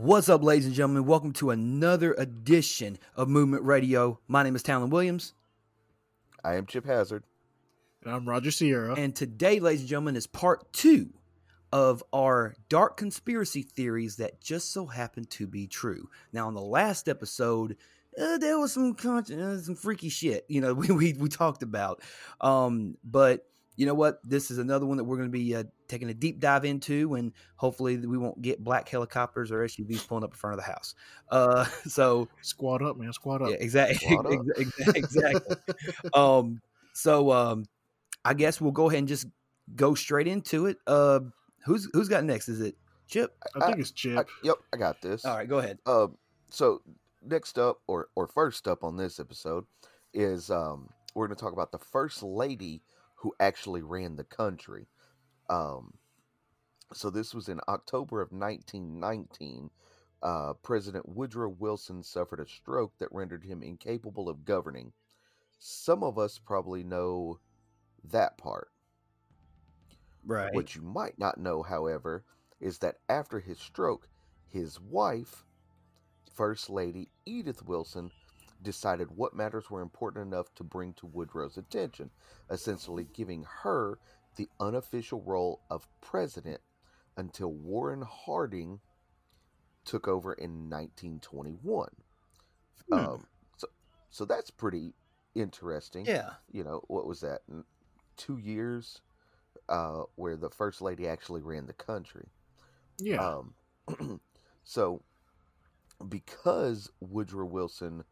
What's up, ladies and gentlemen? Welcome to another edition of Movement Radio. My name is Talon Williams. I am Chip Hazard. And I'm Roger Sierra. And today, ladies and gentlemen, is part two of our dark conspiracy theories that just so happen to be true. Now, in the last episode, uh, there was some con- uh, some freaky shit, you know, we, we, we talked about. Um, but you know what? This is another one that we're going to be uh, taking a deep dive into, and hopefully we won't get black helicopters or SUVs pulling up in front of the house. Uh, so squad up, man, squad up. Yeah, exactly, exactly. exactly. um, so um, I guess we'll go ahead and just go straight into it. Uh, who's who's got next? Is it Chip? I think I, it's Chip. I, yep, I got this. All right, go ahead. Uh, so next up, or or first up on this episode, is um, we're going to talk about the first lady who actually ran the country. Um, so this was in October of 1919. Uh, President Woodrow Wilson suffered a stroke that rendered him incapable of governing. Some of us probably know that part. Right. What you might not know, however, is that after his stroke, his wife, First Lady Edith Wilson, decided what matters were important enough to bring to Woodrow's attention, essentially giving her the unofficial role of president until Warren Harding took over in 1921. Hmm. Um, so, so that's pretty interesting. Yeah. You know, what was that? Two years uh, where the first lady actually ran the country. Yeah. Um, so, because Woodrow Wilson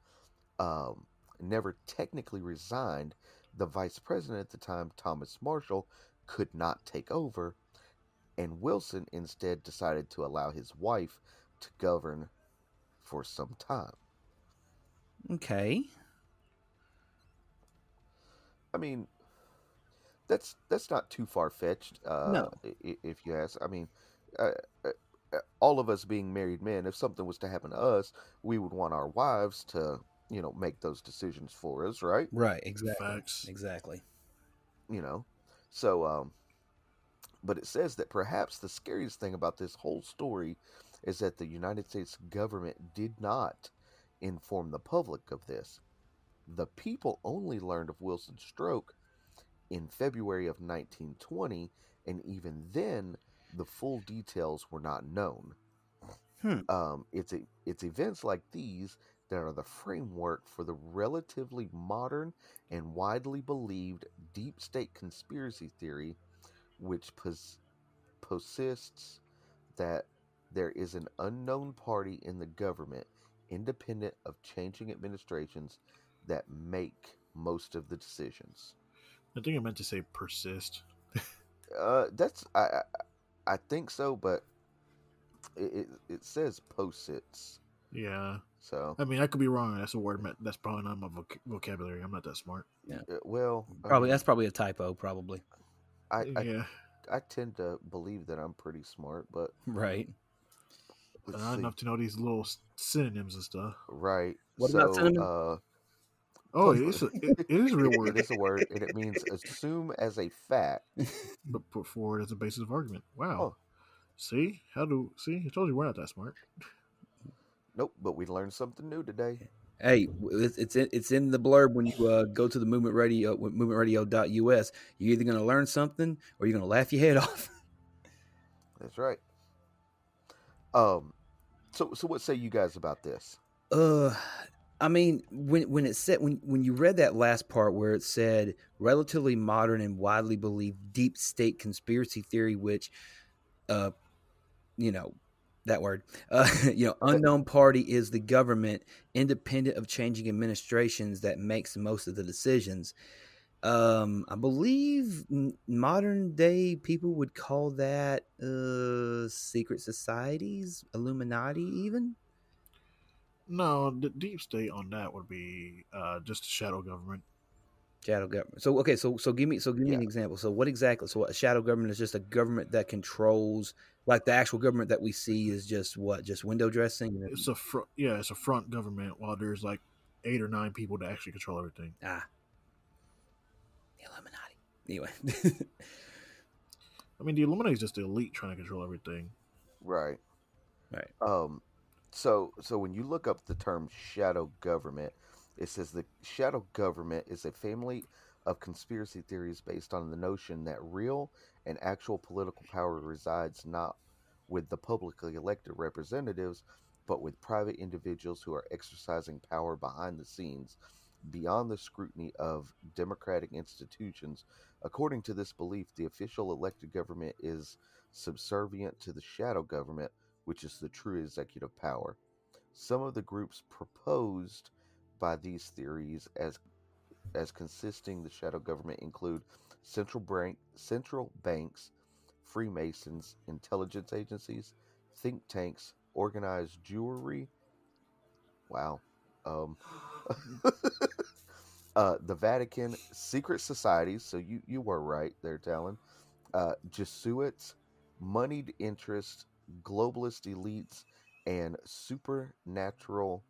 um, never technically resigned, the vice president at the time, Thomas Marshall, could not take over, and Wilson instead decided to allow his wife to govern for some time. Okay. I mean, that's that's not too far fetched. Uh, no. If you ask, I mean, uh, uh, uh, all of us being married men, if something was to happen to us, we would want our wives to you know make those decisions for us right right exactly Facts. exactly you know so um but it says that perhaps the scariest thing about this whole story is that the united states government did not inform the public of this the people only learned of wilson's stroke in february of 1920 and even then the full details were not known hmm. um, it's a, it's events like these that are the framework for the relatively modern and widely believed deep state conspiracy theory, which pos- persists that there is an unknown party in the government, independent of changing administrations, that make most of the decisions. I think I meant to say persist. uh, that's I, I, I think so, but it it, it says posits. Yeah. So I mean, I could be wrong. That's a word that's probably not my voc- vocabulary. I'm not that smart. Yeah. Well, probably that's probably a typo. Probably. I, I yeah. I tend to believe that I'm pretty smart, but right. Not see. enough to know these little synonyms and stuff. Right. What so, about synonym? Uh, oh, it is, a, it, it is a real word. it is a word, and it means assume as a fact, but put forward as a basis of argument. Wow. Oh. See how do see? I told you we're not that smart. Nope, but we learned something new today. Hey, it's it's in, it's in the blurb when you uh, go to the movement radio movementradio.us. You're either going to learn something or you're going to laugh your head off. That's right. Um, so so what say you guys about this? Uh, I mean, when when it said when when you read that last part where it said relatively modern and widely believed deep state conspiracy theory, which, uh, you know, that word. Uh, you know, unknown party is the government, independent of changing administrations, that makes most of the decisions. Um, I believe modern day people would call that uh, secret societies, Illuminati, even. No, the deep state on that would be uh, just a shadow government. Shadow government. So okay, so so give me so give me yeah. an example. So what exactly? So a shadow government is just a government that controls like the actual government that we see is just what just window dressing. It's a front, yeah, it's a front government. While there's like eight or nine people to actually control everything. Ah, the Illuminati. Anyway, I mean, the Illuminati is just the elite trying to control everything. Right. Right. Um. So, so when you look up the term shadow government, it says the shadow government is a family of conspiracy theories based on the notion that real and actual political power resides not with the publicly elected representatives, but with private individuals who are exercising power behind the scenes beyond the scrutiny of democratic institutions. According to this belief, the official elected government is subservient to the shadow government, which is the true executive power. Some of the groups proposed by these theories as as consisting the shadow government include central bank central banks, Freemasons, intelligence agencies, think tanks, organized jewelry. Wow. Um, uh, the Vatican, secret societies. So you, you were right there, Talon. Uh, Jesuits, moneyed interest, globalist elites, and supernatural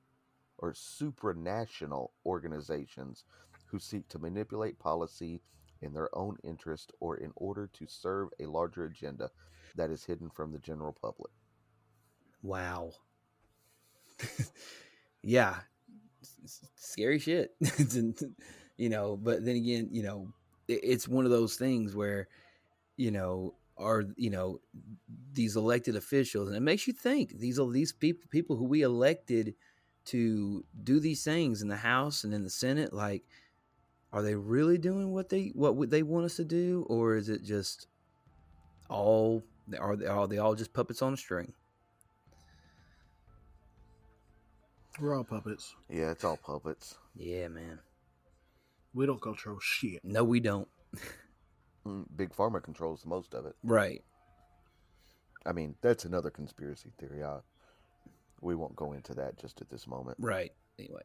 or supranational organizations who seek to manipulate policy in their own interest or in order to serve a larger agenda that is hidden from the general public. Wow. yeah. Scary shit. you know, but then again, you know, it's one of those things where, you know, are you know these elected officials and it makes you think these are these people people who we elected to do these things in the house and in the senate like are they really doing what they what they want us to do or is it just all are they, are they all just puppets on a string we're all puppets yeah it's all puppets yeah man we don't control shit no we don't Mm, Big Pharma controls most of it. Right. I mean, that's another conspiracy theory. I, we won't go into that just at this moment. Right. Anyway.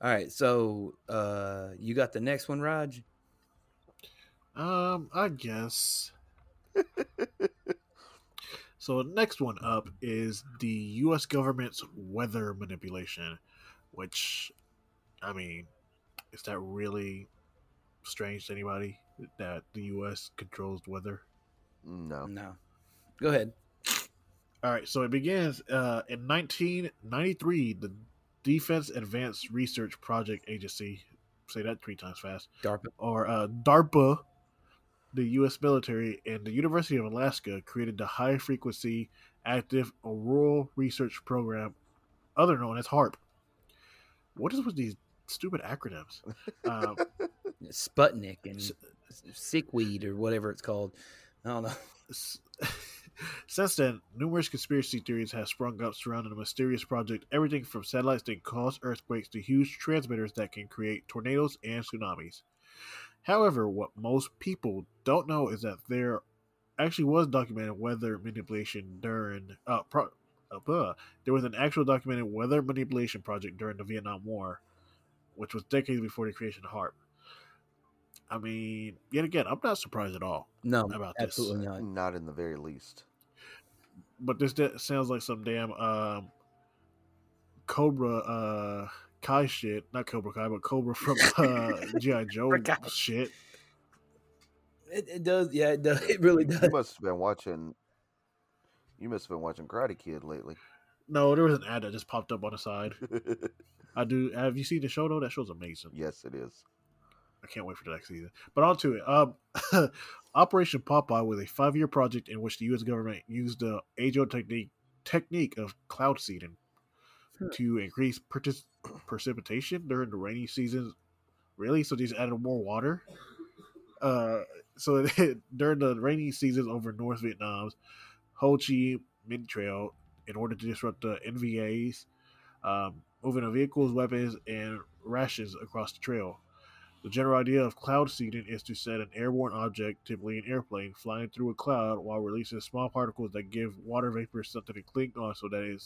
All right. So uh you got the next one, Raj? Um, I guess. so next one up is the US government's weather manipulation, which I mean, is that really strange to anybody? that the U.S. controls weather? No. No. Go ahead. All right. So it begins uh, in 1993. The Defense Advanced Research Project Agency, say that three times fast, DARPA, or uh, DARPA, the U.S. military and the University of Alaska created the High Frequency Active Auroral Research Program, other known as HAARP. What is with these stupid acronyms? Um, Sputnik and sickweed or whatever it's called. I don't know. Since then, numerous conspiracy theories have sprung up surrounding the mysterious project, everything from satellites that cause earthquakes to huge transmitters that can create tornadoes and tsunamis. However, what most people don't know is that there actually was documented weather manipulation during uh, pro, uh, there was an actual documented weather manipulation project during the Vietnam War, which was decades before the creation of HAARP. I mean, yet again, I'm not surprised at all. No, about absolutely this. not. Not in the very least. But this sounds like some damn um, Cobra uh, Kai shit. Not Cobra Kai, but Cobra from uh, GI Joe shit. It, it, does, yeah, it does. It really does. You must have been watching. You must have been watching Karate Kid lately. No, there was an ad that just popped up on the side. I do. Have you seen the show though? That show's amazing. Yes, it is. I can't wait for the next season. But on to it. Um, Operation Popeye was a five year project in which the U.S. government used the age old technique technique of cloud seeding hmm. to increase partic- precipitation during the rainy seasons. Really? So these added more water? Uh, so during the rainy seasons over North Vietnam's Ho Chi Minh Trail, in order to disrupt the NVAs, um, moving of vehicles, weapons, and rations across the trail. The general idea of cloud seeding is to set an airborne object, typically an airplane, flying through a cloud while releasing small particles that give water vapor something to cling on so that it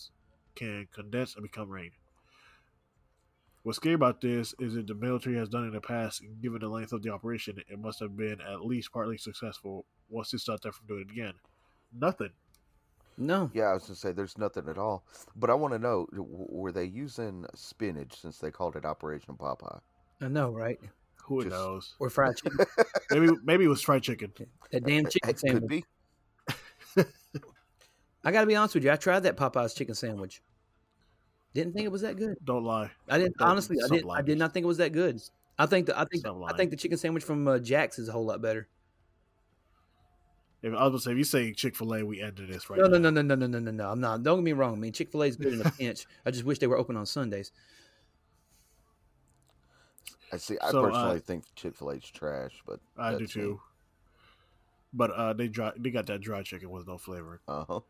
can condense and become rain. What's scary about this is that the military has done in the past, given the length of the operation, it must have been at least partly successful. What's to stop them from doing it again? Nothing. No. Yeah, I was gonna say there's nothing at all. But I want to know: were they using spinach since they called it Operation Popeye? I know, right? Who Just, knows? Or fried chicken. maybe maybe it was fried chicken. That damn chicken it sandwich. Could be. I got to be honest with you. I tried that Popeyes chicken sandwich. Didn't think it was that good. Don't lie. I didn't Don't- honestly. I stop did. I did not think it was that good. I think the I think Stop I lying. think the chicken sandwich from uh, Jack's is a whole lot better. If I was gonna say, if you say Chick Fil A, we ended this right No, now. no, no, no, no, no, no, no, no. I'm not. Don't get me wrong. I mean, Chick Fil A is good in a pinch. I just wish they were open on Sundays. I see. I So, uh, personally think Chick Fil A's trash, but I do that's me. too. But uh, they dry, they got that dry chicken with no flavor. Uh-huh.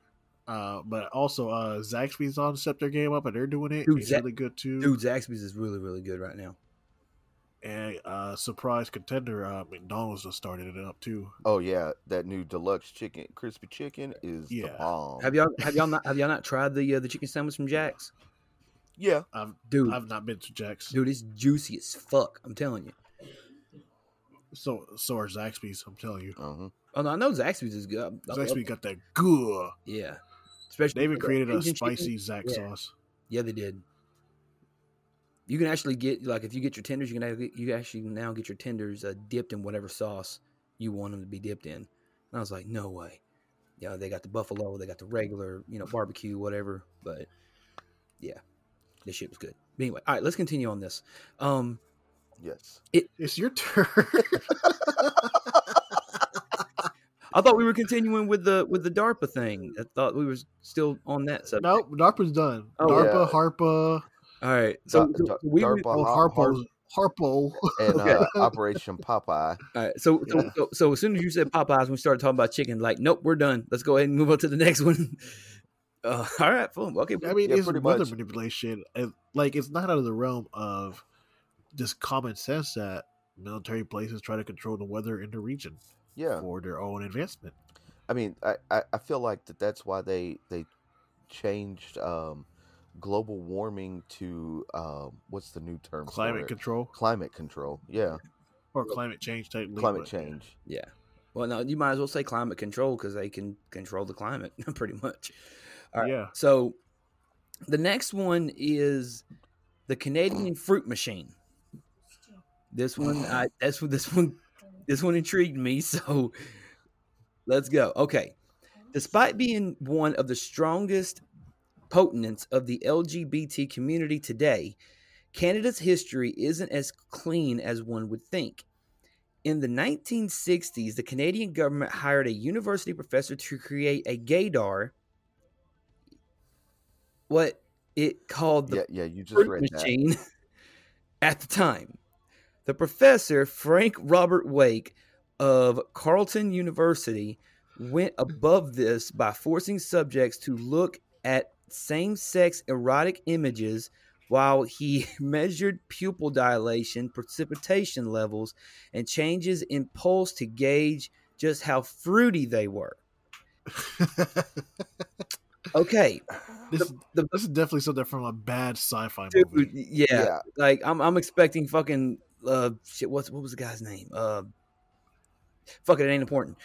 Uh, but also uh, Zaxby's on stepped their game up and they're doing it. Dude, it's Zax- really good too. Dude, Zaxby's is really, really good right now. And uh, surprise contender uh, McDonald's just started it up too. Oh yeah, that new deluxe chicken, crispy chicken is the bomb. Have y'all have y'all not have y'all not tried the uh, the chicken sandwich from Jack's? Yeah, I've Dude, I've not been to Jack's. dude, it's juicy as fuck. I'm telling you. So so are Zaxby's. I'm telling you, uh-huh. Oh no, I know Zaxby's is good. I- I love- Zaxby got that good. yeah, especially They even created a Asian chicken. spicy Zax Yeah. sauce. Yeah, they did. You can actually get like if you get your tenders, you can actually, you actually now get your tenders uh, dipped in whatever sauce you want them to be dipped in. And I was like, no way. Yeah, they got the buffalo, they got the regular, you know, barbecue, whatever. But yeah, this shit was good. But anyway, all right, let's continue on this. Um, yes. It's your turn. I thought we were continuing with the with the DARPA thing. I thought we were still on that subject. nope, DARPA's done. Oh, DARPA, yeah. Harpa, All right, so, Da- so da- we DARPA, oh, Har- Harpo, Harpo. and Okay. uh, Operation Popeye. All right, so, so Yeah. so so as soon as you said Popeyes, we started talking about chicken. Like, nope, we're done. Let's go ahead and move on to the next one. Uh, all right, boom. Okay, I mean, Yeah, it's pretty weather much. manipulation. And, like, it's not out of the realm of just common sense that military places try to control the weather in the region Yeah, for their own advancement. I mean, I, I, I feel like that that's why they they changed um, global warming to um, what's the new term? Climate it? control Climate control. Yeah, or climate change technically. climate but- change. yeah. Well, no, you might as well say climate control because they can control the climate pretty much. All right. Yeah. So the next one is the Canadian fruit machine. This one, I that's what this one this one intrigued me. So let's go. Okay. Despite being one of the strongest potents of the LGBT community today, Canada's history isn't as clean as one would think. In the 1960s, the Canadian government hired a university professor to create a gaydar, what it called the yeah, yeah. You just read that. machine at the time. The professor, Frank Robert Wake of Carleton University, went above this by forcing subjects to look at same sex erotic images while he measured pupil dilation, precipitation levels, and changes in pulse to gauge just how fruity they were. Okay, this, the- this is definitely something from a bad sci-fi dude, movie. yeah, Yeah. like I'm I'm expecting fucking uh shit. What's what was the guy's name? Uh, fuck it, it ain't important.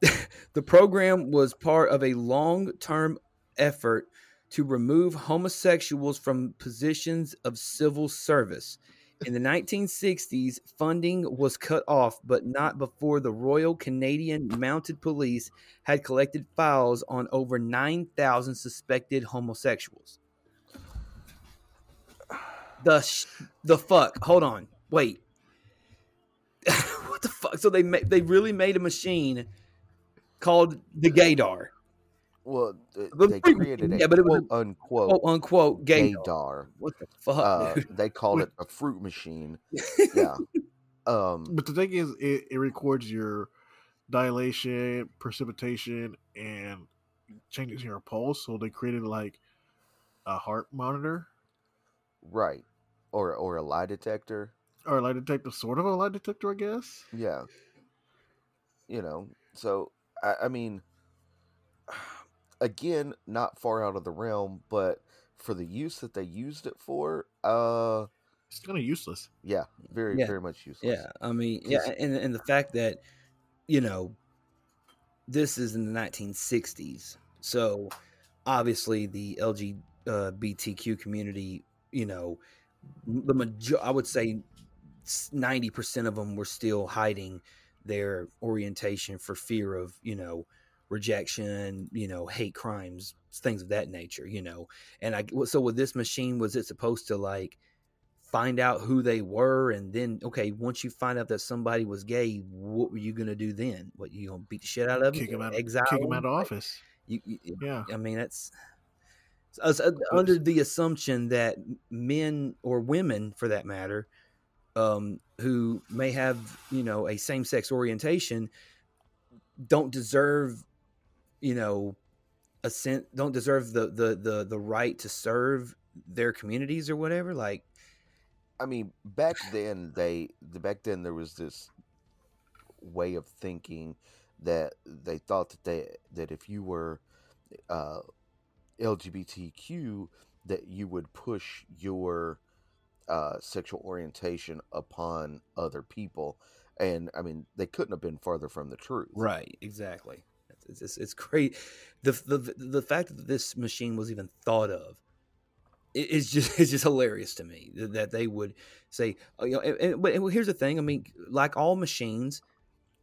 the program was part of a long term effort to remove homosexuals from positions of civil service. In the 1960s, funding was cut off, but not before the Royal Canadian Mounted Police had collected files on over 9,000 suspected homosexuals. The sh- the fuck? Hold on. Wait. what the fuck? So they ma- they really made a machine called the Gaydar, Well, The they fruit created a yeah, but it was quote unquote quote unquote Gaydar. gaydar. What the fuck? Uh, they called it a fruit machine. Yeah. Um, But the thing is, it, it records your dilation, precipitation, and changes your pulse. So they created like a heart monitor right. Or or a lie detector. or a lie detector, sort of a lie detector, I guess. Yeah. You know, so I, I mean, again, not far out of the realm, but for the use that they used it for, uh, It's kind of useless. yeah, very Yeah. very much useless. Yeah, I mean, yeah, and and the fact that you know this is in the 1960s, so obviously the LGBTQ community, you know, the major I would say 90 percent of them were still hiding their orientation for fear of you know rejection, you know, hate crimes, things of that nature, you know. And I so with this machine, was it supposed to like find out who they were, and then okay, once you find out that somebody was gay, what were you gonna do then? What you gonna beat the shit out of them? Kick him out. Exile Kick him them? out of office. You, you, Yeah. I mean, that's uh, under the assumption that men or women, for that matter, um, who may have you know a same sex orientation, don't deserve, you know, don't deserve the the the the right to serve their communities or whatever. Like, I mean, back then they the back then there was this way of thinking that they thought that they that if you were uh, LGBTQ that you would push your uh, sexual orientation upon other people, and I mean they couldn't have been farther from the truth. right? Exactly. It's, it's, it's great. The, the the fact that this machine was even thought of it- it's just it's just hilarious to me that that they would say oh, you know and, and- but here's the thing i mean like all machines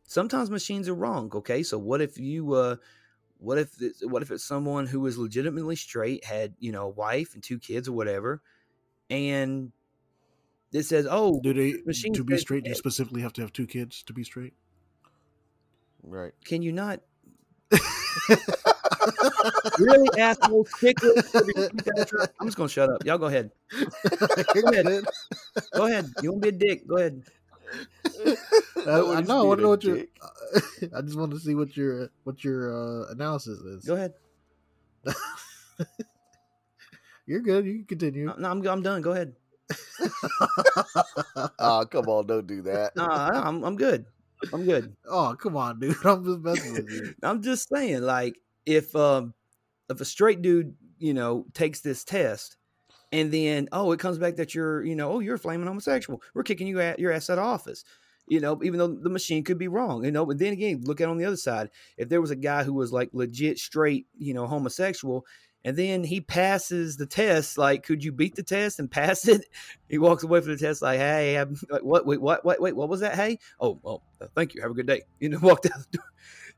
sometimes machines are wrong okay so what if you uh what if it's, what if it's someone who is legitimately straight had you know a wife and two kids or whatever and it says oh Do they machine to be straight? Do you specifically have to have two kids to be straight? Right. can you not really asshole stickler i'm just gonna shut up y'all go ahead Go ahead. go ahead you want to be a dick go ahead I, I know. I want to know what your. I just want to see what your what your uh, analysis is. go ahead You're good. You can continue. no i'm, I'm done go ahead Oh, come on, don't do that. no I'm, I'm good i'm good oh, come on, dude. I'm just messing with you. I'm just saying, like, if um if a straight dude, you know, takes this test and then oh, it comes back that you're, you know, oh, you're a flaming homosexual. We're kicking you at your ass out of office. You know, even though the machine could be wrong, you know, but then again, look at on the other side. If there was a guy who was like legit straight, you know, homosexual, and then he passes the test, like, could you beat the test and pass it? He walks away from the test like, hey, I'm, like, what, wait, what, what, wait, what was that? Hey, oh, well, thank you. Have a good day. You know, walked out the door.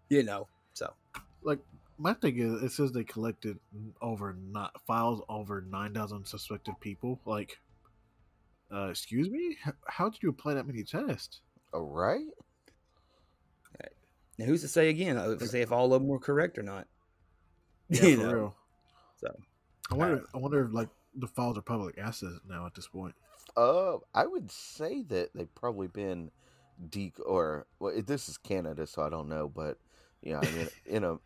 You know, so Like my thing is, it says they collected over not files over nine thousand suspected people. Like, uh, excuse me, how did you apply that many tests? All right. Now, who's to say again? uh, To say if all of them were correct or not? Yeah, you for know, real. So I wonder. I wonder if like the files are public assets now at this point. Uh, I would say that they've probably been de or well, this is Canada, so I don't know, but yeah, I mean, in a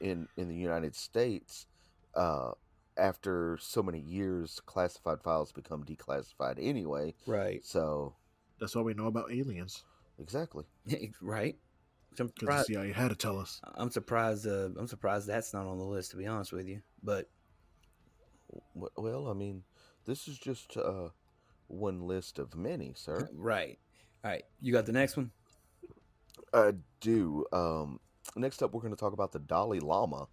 in in the United States, uh, after so many years, classified files become declassified anyway. right, So That's all we know about aliens exactly. right. I'm because the surprised. CIA had to tell us. I'm surprised. Uh, I'm surprised that's not on the list. To be honest with you, but Well, I mean, this is just uh one list of many, sir. right, all right. You got the next one. I do. Um, next up, we're going to talk about the Dalai Lama.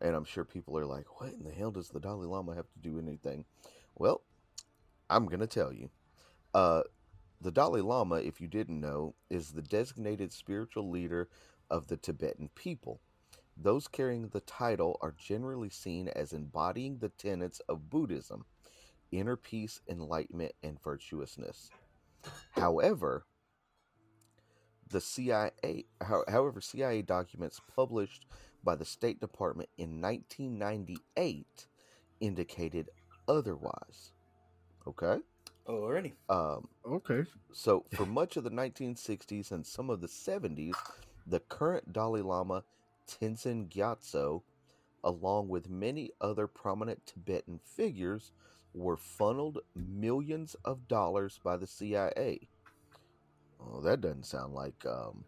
And I'm sure people are like, what in the hell does the Dalai Lama have to do anything? Well, I'm going to tell you. Uh, the Dalai Lama, if you didn't know, is the designated spiritual leader of the Tibetan people. Those carrying the title are generally seen as embodying the tenets of Buddhism inner peace, enlightenment, and virtuousness. However, the CIA, however, CIA documents published by the State Department in 1998 indicated otherwise. Okay? Already. Um, Okay. so, for much of the 1960s and some of the 70s, the current Dalai Lama, Tenzin Gyatso, along with many other prominent Tibetan figures, were funneled millions of dollars by the CIA. Oh, that doesn't sound like um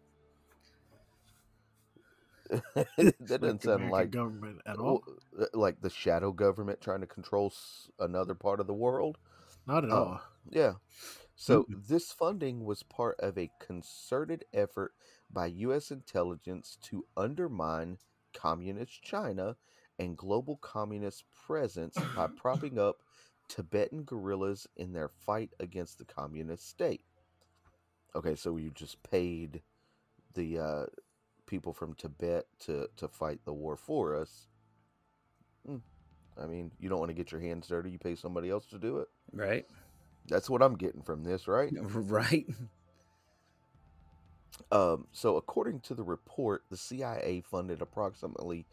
that doesn't sound like government at all. uh, like the shadow government trying to control another part of the world. Not at oh. all. Yeah. So this funding was part of a concerted effort by U.S. intelligence to undermine communist China and global communist presence by propping up Tibetan guerrillas in their fight against the communist state. Okay, so you just paid the uh, people from Tibet to to fight the war for us. Hmm. I mean, you don't want to get your hands dirty. You pay somebody else to do it. Right. That's what I'm getting from this, right? Right. Um, so, according to the report, the CIA funded approximately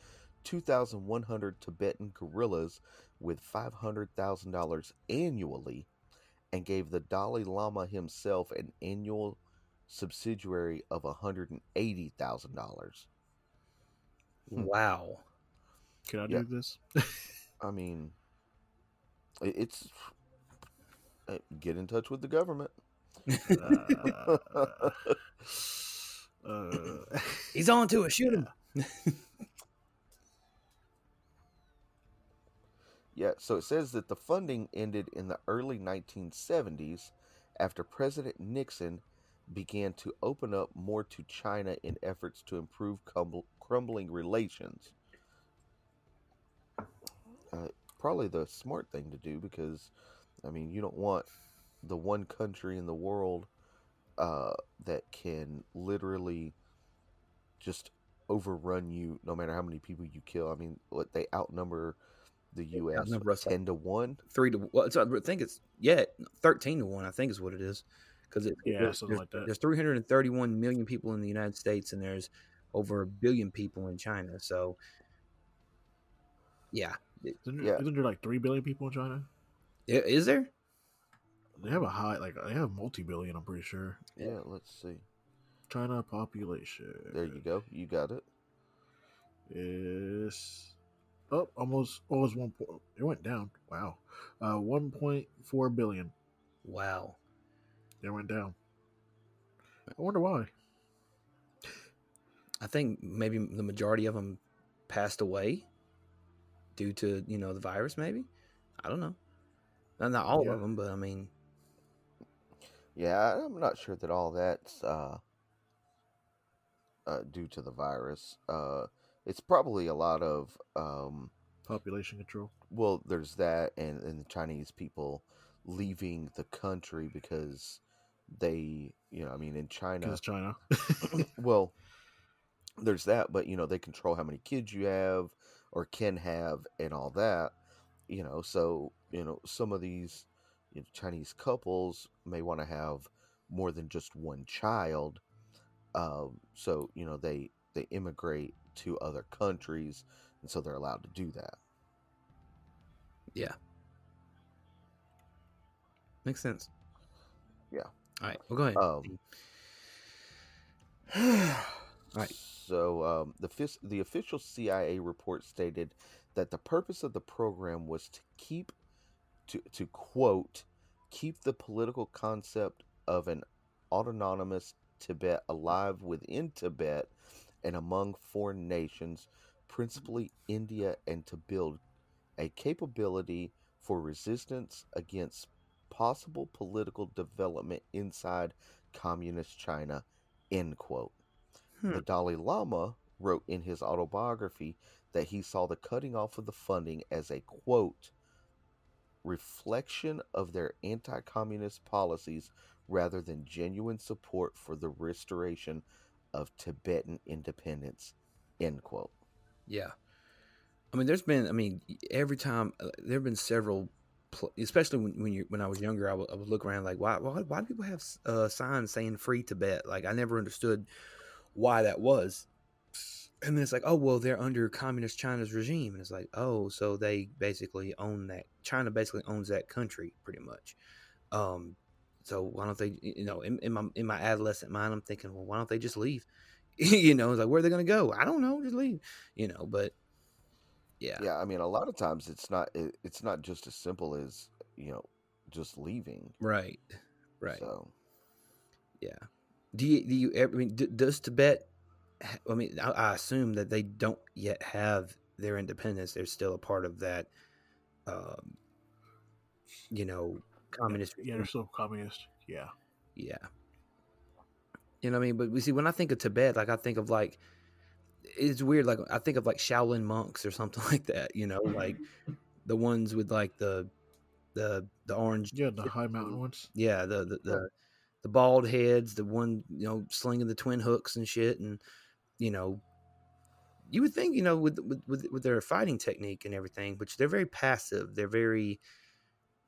2,100 Tibetan guerrillas with $500,000 annually and gave the Dalai Lama himself an annual subsidiary of $180,000. Wow. Can I Yeah. do this? I mean, it's uh, get in touch with the government. Uh, uh, He's on to it. Shoot him. Yeah, so it says that the funding ended in the early 1970s after President Nixon began to open up more to China in efforts to improve crumbling relations. Uh, probably the smart thing to do because, I mean, you don't want the one country in the world uh, that can literally just overrun you no matter how many people you kill. I mean, what they outnumber the U.S. outnumber us, like, ten to one. Three to well, it's, I think it's yeah, thirteen to one. I think is what it is because it, Yeah, there's, something there's- like that. There's 331 million people in the United States, and there's over a billion people in China. So, yeah, It- isn't, there, Yeah. isn't there like three billion people in China? is there? They have a high, like they have multi-billion. I'm pretty sure. Yeah, let's see. China population. There you go. You got it. is oh almost almost one point. It went down. Wow, uh, one point four billion. Wow. It went down. I wonder why. I think maybe the majority of them passed away due to you know the virus. Maybe I don't know. Not, not all Yeah. of them, but I mean, Yeah, I'm not sure that all that's uh, uh, due to the virus. Uh, it's probably a lot of um, Population control. well, there's that, and and the Chinese people leaving the country because they, you know, I mean, in China, Because China. well, there's that, but you know, they control how many kids you have or can have and all that. You know, so you know, some of these you know, Chinese couples may want to have more than just one child. Um, so you know, they they immigrate to other countries, and so they're allowed to do that. yeah, makes sense. Yeah. All right. Well, go ahead. Um, Right. So um, the the official CIA report stated that the purpose of the program was to keep to to quote keep the political concept of an autonomous Tibet alive within Tibet and among foreign nations, principally India, and to build a capability for resistance against possible political development inside communist China. End quote. Hmm. The Dalai Lama wrote in his autobiography that he saw the cutting off of the funding as a quote reflection of their anti communist policies rather than genuine support for the restoration of Tibetan independence. End quote. Yeah. I mean, there's been, I mean, every time, uh, there have been several, especially when, when you when I was younger, I would, I would look around like, why, why, why do people have uh, signs saying free Tibet? Like, I never understood why that was. And then it's like, oh, well, they're under communist China's regime. And it's like, oh, so they basically own that. China basically owns that country pretty much. Um, so why don't they, you know, in, in my in my adolescent mind, I'm thinking, well, why don't they just leave? you know, it's like, where are they going to go? I don't know, just leave. You know, but yeah, Yeah, I mean, a lot of times it's not it, it's not just as simple as you know just leaving. right, right, So yeah. Do you do you ever? I mean, d- does Tibet? I mean, I, I assume that they don't yet have their independence. They're still a part of that, um, you know, communist. Yeah, they're still communist. Yeah. Yeah. You know what I mean? But we see when I think of Tibet, like I think of like it's weird. Like I think of like Shaolin monks or something like that. You know, like the ones with like the the the orange. Yeah, the high mountain ones. Yeah, the the the, the bald heads, the one you know slinging the twin hooks and shit, and you know, you would think, you know, with, with with their fighting technique and everything, which they're very passive. They're very,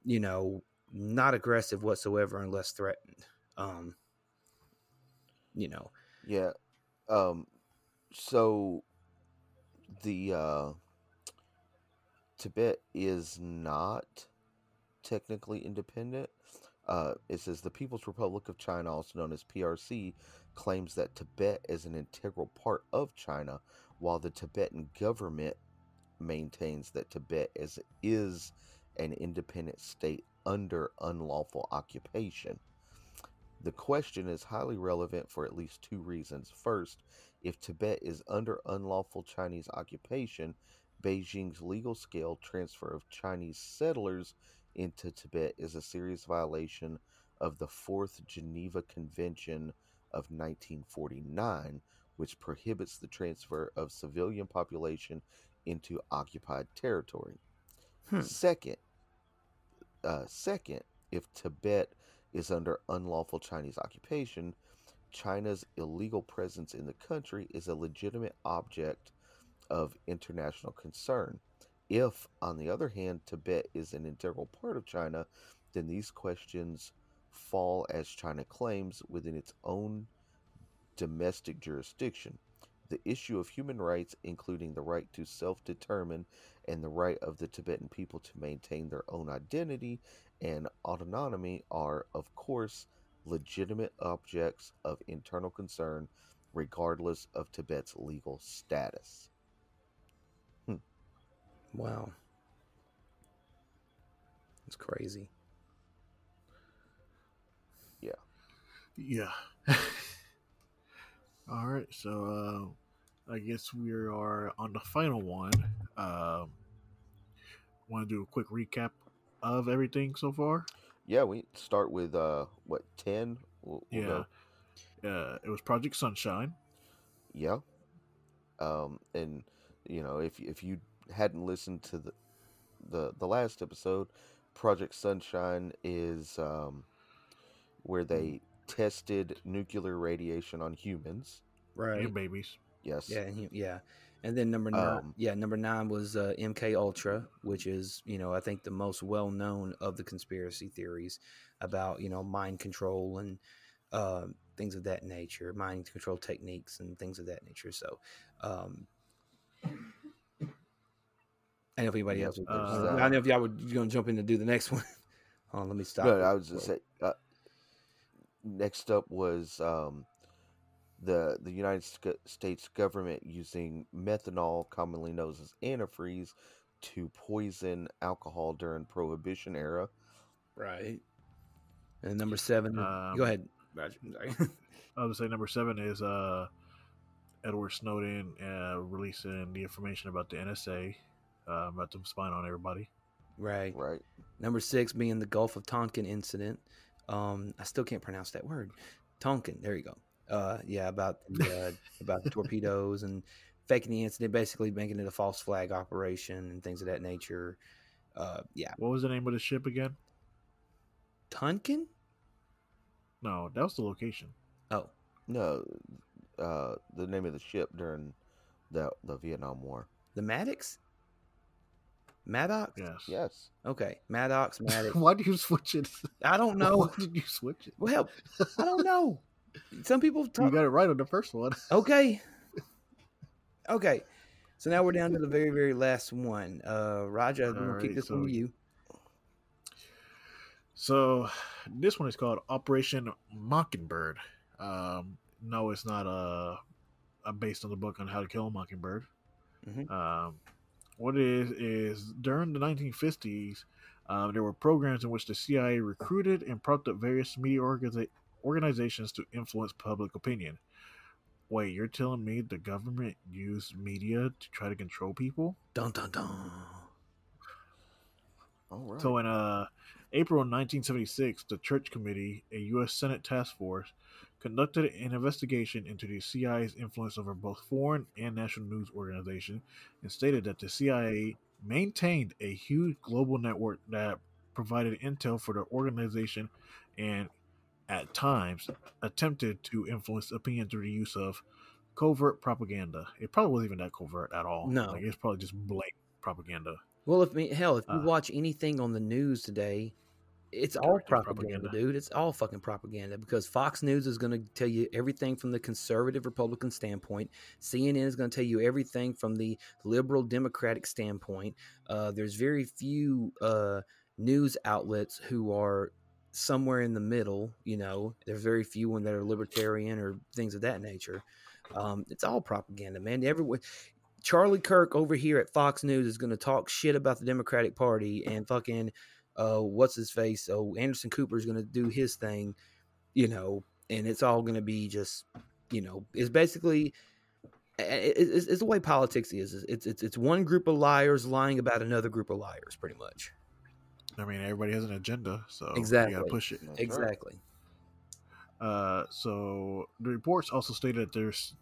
you know, not aggressive whatsoever unless threatened. Um, you know, Yeah. Um so the uh Tibet is not technically independent. Uh, it says the People's Republic of China, also known as PRC, claims that Tibet is an integral part of China, while the Tibetan government maintains that Tibet is, is an independent state under unlawful occupation. The question is highly relevant for at least two reasons. First, if Tibet is under unlawful Chinese occupation, Beijing's legal scale transfer of Chinese settlers into Tibet is a serious violation of the Fourth Geneva Convention of 1949, which prohibits the transfer of civilian population into occupied territory. Hmm. Second, uh, second, if Tibet is under unlawful Chinese occupation, China's illegal presence in the country is a legitimate object of international concern. If, on the other hand, Tibet is an integral part of China, then these questions fall, as China claims, within its own domestic jurisdiction. The issue of human rights, including the right to self determine and the right of the Tibetan people to maintain their own identity and autonomy, are, of course, legitimate objects of internal concern, regardless of Tibet's legal status. Wow, it's crazy. Yeah. Yeah. All right, so uh, I guess we are on the final one. Um, Want to do a quick recap of everything so far? Yeah, we start with uh what ten? We'll, we'll yeah. go- Uh, it was Project Sunshine. yeah. Um, and you know, if if you hadn't listened to the the the last episode, Project Sunshine is um where they tested nuclear radiation on humans. Right. and babies. Yes. Yeah, and he- yeah. And then number nine, Um, yeah, number nine was uh, MK Ultra, which is you know I think the most well known of the conspiracy theories about you know mind control and uh, things of that nature, mind control techniques and things of that nature. So, um, I know if anybody else. Was, there's I don't know if y'all were going to jump in to do the next one. Hold on, let me stop. No, it. I was just say. Uh, next up was um, the the United States government using methanol, commonly known as antifreeze, to poison alcohol during Prohibition era. right. And number seven. Um, go ahead, Roger. I'm sorry. I would say number seven is uh, Edward Snowden uh, releasing the information about the NSA, uh, about them spying on everybody. right. Right. Number six being the Gulf of Tonkin incident. Um, I still can't pronounce that word. Tonkin. There you go. Uh, yeah, about the, uh, about the torpedoes and faking the incident, basically making it a false flag operation and things of that nature. Uh, yeah, What was the name of the ship again? Tonkin. No, that was the location. Oh, No, uh, the name of the ship during the the Vietnam War. the Maddox. Maddox. Yes. Yes. Okay, Maddox. Maddox. Why do you switch it? I don't know. Why did you switch it? Well, I don't know. Some people You got it right on the first one. Okay. Okay. So now we're down to the very, very last one. Uh Roger, I'm gonna kick this one so- to you. So this one is called Operation Mockingbird. Um, no, it's not uh, based on the book on how to kill a mockingbird. Mhm. Um, what it is is during the 1950s, um, there were programs in which the CIA recruited and propped up various media organiza- organizations to influence public opinion. Wait, you're telling me the government used media to try to control people? Dun dun dun. All right. So in uh, April 1976, the Church Committee, a U.S. Senate task force, conducted an investigation into the CIA's influence over both foreign and national news organizations and stated that the CIA maintained a huge global network that provided intel for the organization and at times attempted to influence opinion through the use of covert propaganda. It probably wasn't even that covert at all. No. like it's probably just blatant propaganda. Well, if me hell, if you Uh, watch anything on the news today, it's all propaganda, propaganda. dude. It's all fucking propaganda because Fox News is going to tell you everything from the conservative Republican standpoint. CNN is going to tell you everything from the liberal Democratic standpoint. Uh, there's very few uh, news outlets who are somewhere in the middle. You know, there's very few one that are libertarian or things of that nature. Um, it's all propaganda, man. Everyone, Charlie Kirk over here at Fox News is going to talk shit about the Democratic Party and fucking uh what's his face? Oh, Anderson Cooper is going to do his thing, you know, and it's all going to be just, you know, it's basically it- it- it's, it's the way politics is. It's it's it's one group of liars lying about another group of liars, pretty much. I mean, everybody has an agenda, so you Exactly. got to push it. That's right. Exactly. Uh, so the reports also stated that there's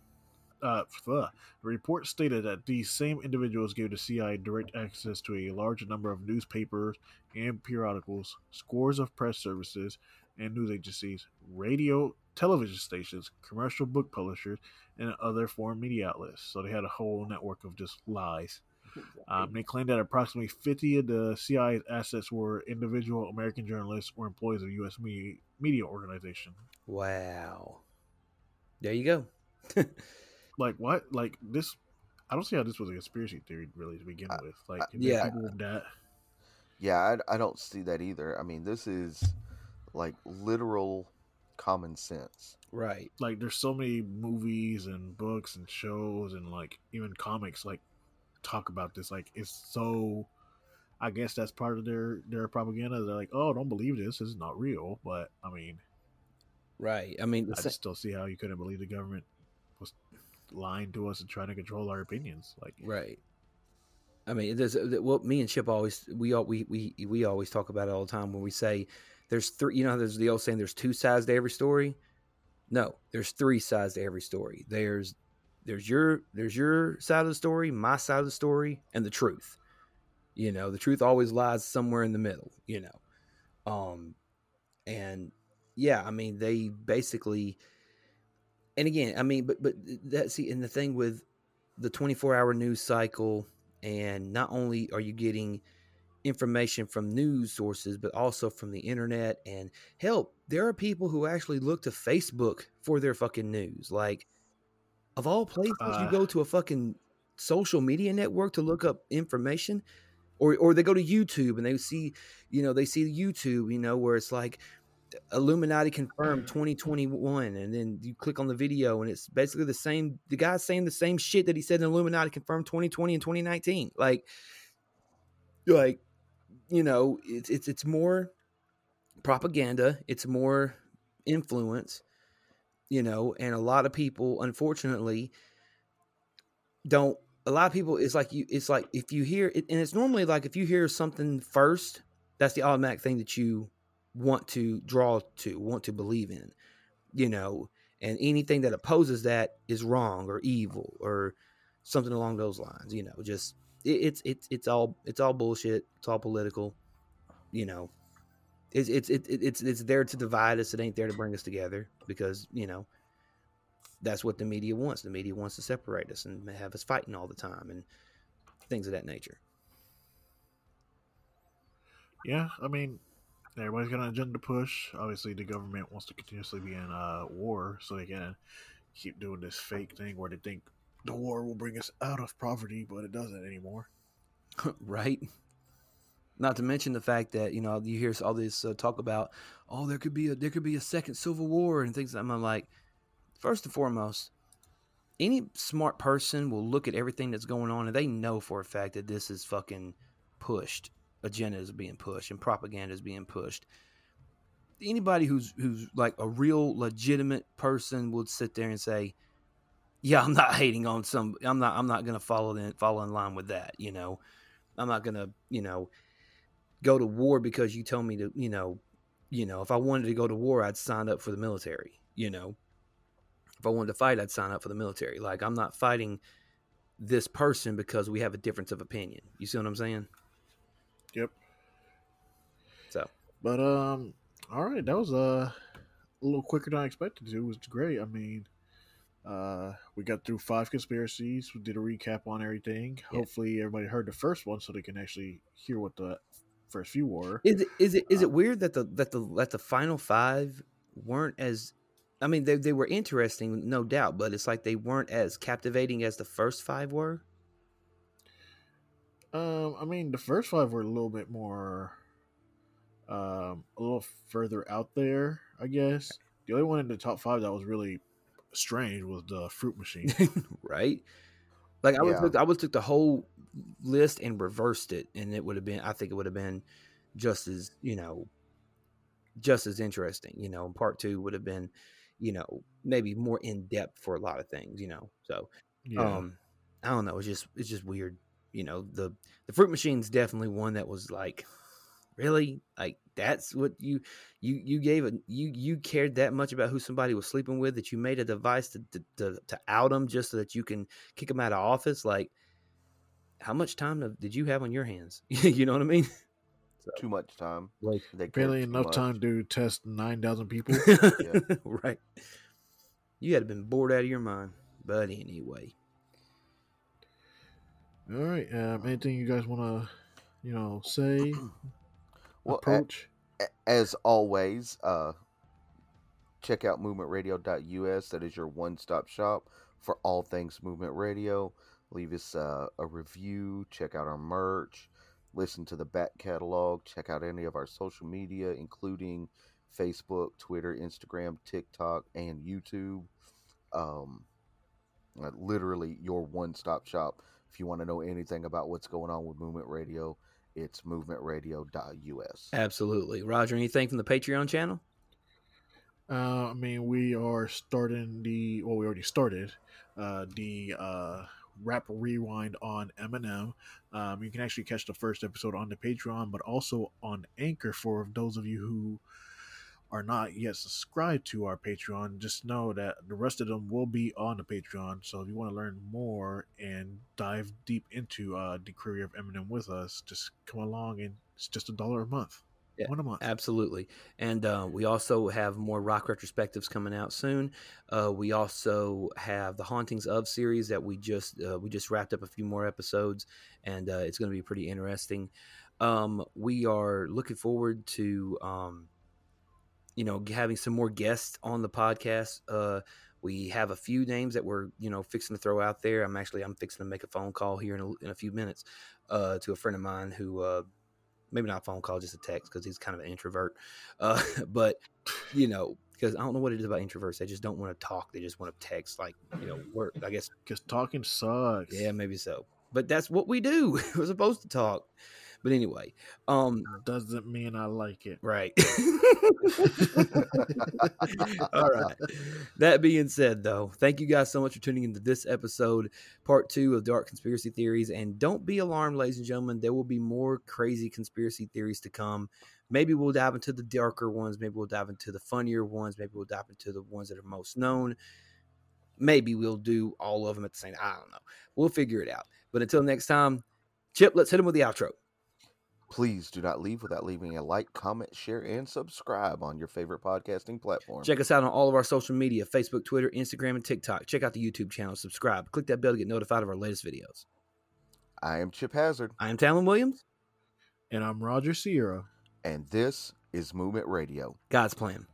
uh, the report stated that these same individuals gave the CIA direct access to a large number of newspapers and periodicals, scores of press services and news agencies, radio, television stations, commercial book publishers, and other foreign media outlets. So they had a whole network of just lies. Um, they claimed that approximately 50 of the CIA's assets were individual American journalists or employees of U.S. media, media organization. Wow. There you go. like what like this i don't see how this was a conspiracy theory really to begin uh, with like uh, I- Yeah. people that Yeah, I, I don't see that either. I mean, this is like literal common sense. Right. like there's so many movies and books and shows and like even comics like talk about this like it's so i guess that's part of their their propaganda they're like oh don't believe this this is not real but i mean Right. I mean, i sa- just don't see how you couldn't believe the government was lying to us and trying to control our opinions like Right. I mean, there's well, me and Chip always we all we we we always talk about it all the time when we say there's three. You know, there's the old saying there's two sides to every story. No, there's three sides to every story. There's there's your there's your side of the story, my side of the story, and the truth. You know, the truth always lies somewhere in the middle. You know, um, and yeah, I mean, they basically, and again, I mean, but but that see, and the thing with the 24 hour news cycle and not only are you getting information from news sources but also from the internet and help, there are people who actually look to facebook for their fucking news like of all places you Uh. go to a fucking social media network to look up information or or they go to youtube and they see you know they see youtube you know where it's like Illuminati confirmed 2021, and then you click on the video, and it's basically the same. The guy's saying the same shit that he said in Illuminati confirmed 2020 and 2019. Like, like, you know, it's it's it's more propaganda. It's more influence. You know, and a lot of people, unfortunately, don't. A lot of people, it's like you. It's like if you hear it, and it's normally like if you hear something first, that's the automatic thing that you want to draw to, want to believe in, you know, and anything that opposes that is wrong or evil or something along those lines, you know, just it, it's it's it's all it's all bullshit. It's all political, you know. It's it's it, it- it's it's there to divide us. It ain't there to bring us together because you know that's what the media wants. The media wants to separate us and have us fighting all the time and things of that nature. Yeah, I mean, everybody's got an agenda to push. Obviously, the government wants to continuously be in uh, war, so they can keep doing this fake thing where they think the war will bring us out of poverty, but it doesn't anymore. right? Not to mention the fact that you know you hear all this uh, talk about, oh, there could be a there could be a second civil war and things. That I'm like, first and foremost, any smart person will look at everything that's going on and they know for a fact that this is fucking pushed. Agenda is being pushed and propaganda is being pushed. Anybody who's who's like a real legitimate person would sit there and say, "Yeah, I'm not hating on some. I'm not. I'm not going to follow in follow in line with that. You know, I'm not going to. You know, go to war because you tell me to. You know, you know, if I wanted to go to war, I'd sign up for the military. You know, if I wanted to fight, I'd sign up for the military. Like I'm not fighting this person because we have a difference of opinion. You see what I'm saying? Yep. So But um, all right, that was uh, a little quicker than I expected to. It was great. I mean, Uh, we got through five conspiracies. We did a recap on everything. Yeah. Hopefully, everybody heard the first one, so they can actually hear what the first few were. Is it is it is Uh, it weird that the that the that the final five weren't as I mean they they were interesting, no doubt, but it's like they weren't as captivating as the first five were. Um, I mean, the first five were a little bit more, um, a little further out there, I guess. The only one in the top five that was really strange was the fruit machine. right? Like I would Yeah. took, I would took the whole list and reversed it, and it would have been. I think it would have been just as you know, just as interesting. You know, part two would have been, you know, maybe more in depth for a lot of things. You know, so Yeah. um, I don't know. It's just it's just weird. You know, the the fruit machine's definitely one that was like, really, like that's what you you you gave a you you cared that much about who somebody was sleeping with that you made a device to to to, to out them just so that you can kick them out of office. Like, how much time to- did you have on your hands? you know what I mean? Too much time. Like, They cared Barely enough much. time to test 9,000 people. right. You had been bored out of your mind. But anyway, All right. Um, anything you guys want to, you know, say, Well, approach? a- as always, uh, check out movementradio.us. That is your one stop shop for all things movement radio. Leave us uh, a review, check out our merch, listen to the back catalog, check out any of our social media, including Facebook, Twitter, Instagram, TikTok, and YouTube. Um, uh, literally your one stop shop. If you want to know anything about what's going on with Movement Radio, it's movementradio.us. absolutely. Roger, anything from the Patreon channel? Uh, I mean, we are starting the, well, we already started uh, the uh, rap rewind on Eminem. Um, you can actually catch the first episode on the Patreon, but also on Anchor for those of you who are not yet subscribed to our Patreon. Just know that the rest of them will be on the Patreon. So if you want to learn more and dive deep into uh, the career of Eminem with us, just come along and it's just a dollar a month. Yeah, One a month. Absolutely. And uh, we also have more rock retrospectives coming out soon. Uh, we also have the Hauntings of series that we just uh, we just wrapped up a few more episodes, and uh, it's going to be pretty interesting. Um, we are looking forward to um, you know having some more guests on the podcast. Uh, we have a few names that we're you know fixing to throw out there. I'm actually I'm fixing to make a phone call here in a, in a few minutes uh, to a friend of mine who. Uh, maybe not a phone call, just a text because he's kind of an introvert. Uh, but you know, because I don't know what it is about introverts. They just don't want to talk. They just want to text, like you know, work. I guess Because talking sucks. yeah, maybe so. But that's what we do. We're supposed to talk. But anyway, um, Doesn't mean I like it. right. All right. That being said, though, thank you guys so much for tuning into this episode, part two of Dark Conspiracy Theories. And don't be alarmed, ladies and gentlemen. There will be more crazy conspiracy theories to come. Maybe we'll dive into the darker ones. Maybe we'll dive into the funnier ones. Maybe we'll dive into the ones that are most known. Maybe we'll do all of them at the same I don't know. We'll figure it out. But until next time, Chip, let's hit him with the outro. Please do not leave without leaving a like, comment, share, and subscribe on your favorite podcasting platform. Check us out on all of our social media Facebook, Twitter, Instagram, and TikTok. Check out the YouTube channel. Subscribe. Click that bell to get notified of our latest videos. I am Chip Hazard, I am Talon Williams. And I'm Roger Sierra. and this is Movement Radio. God's plan.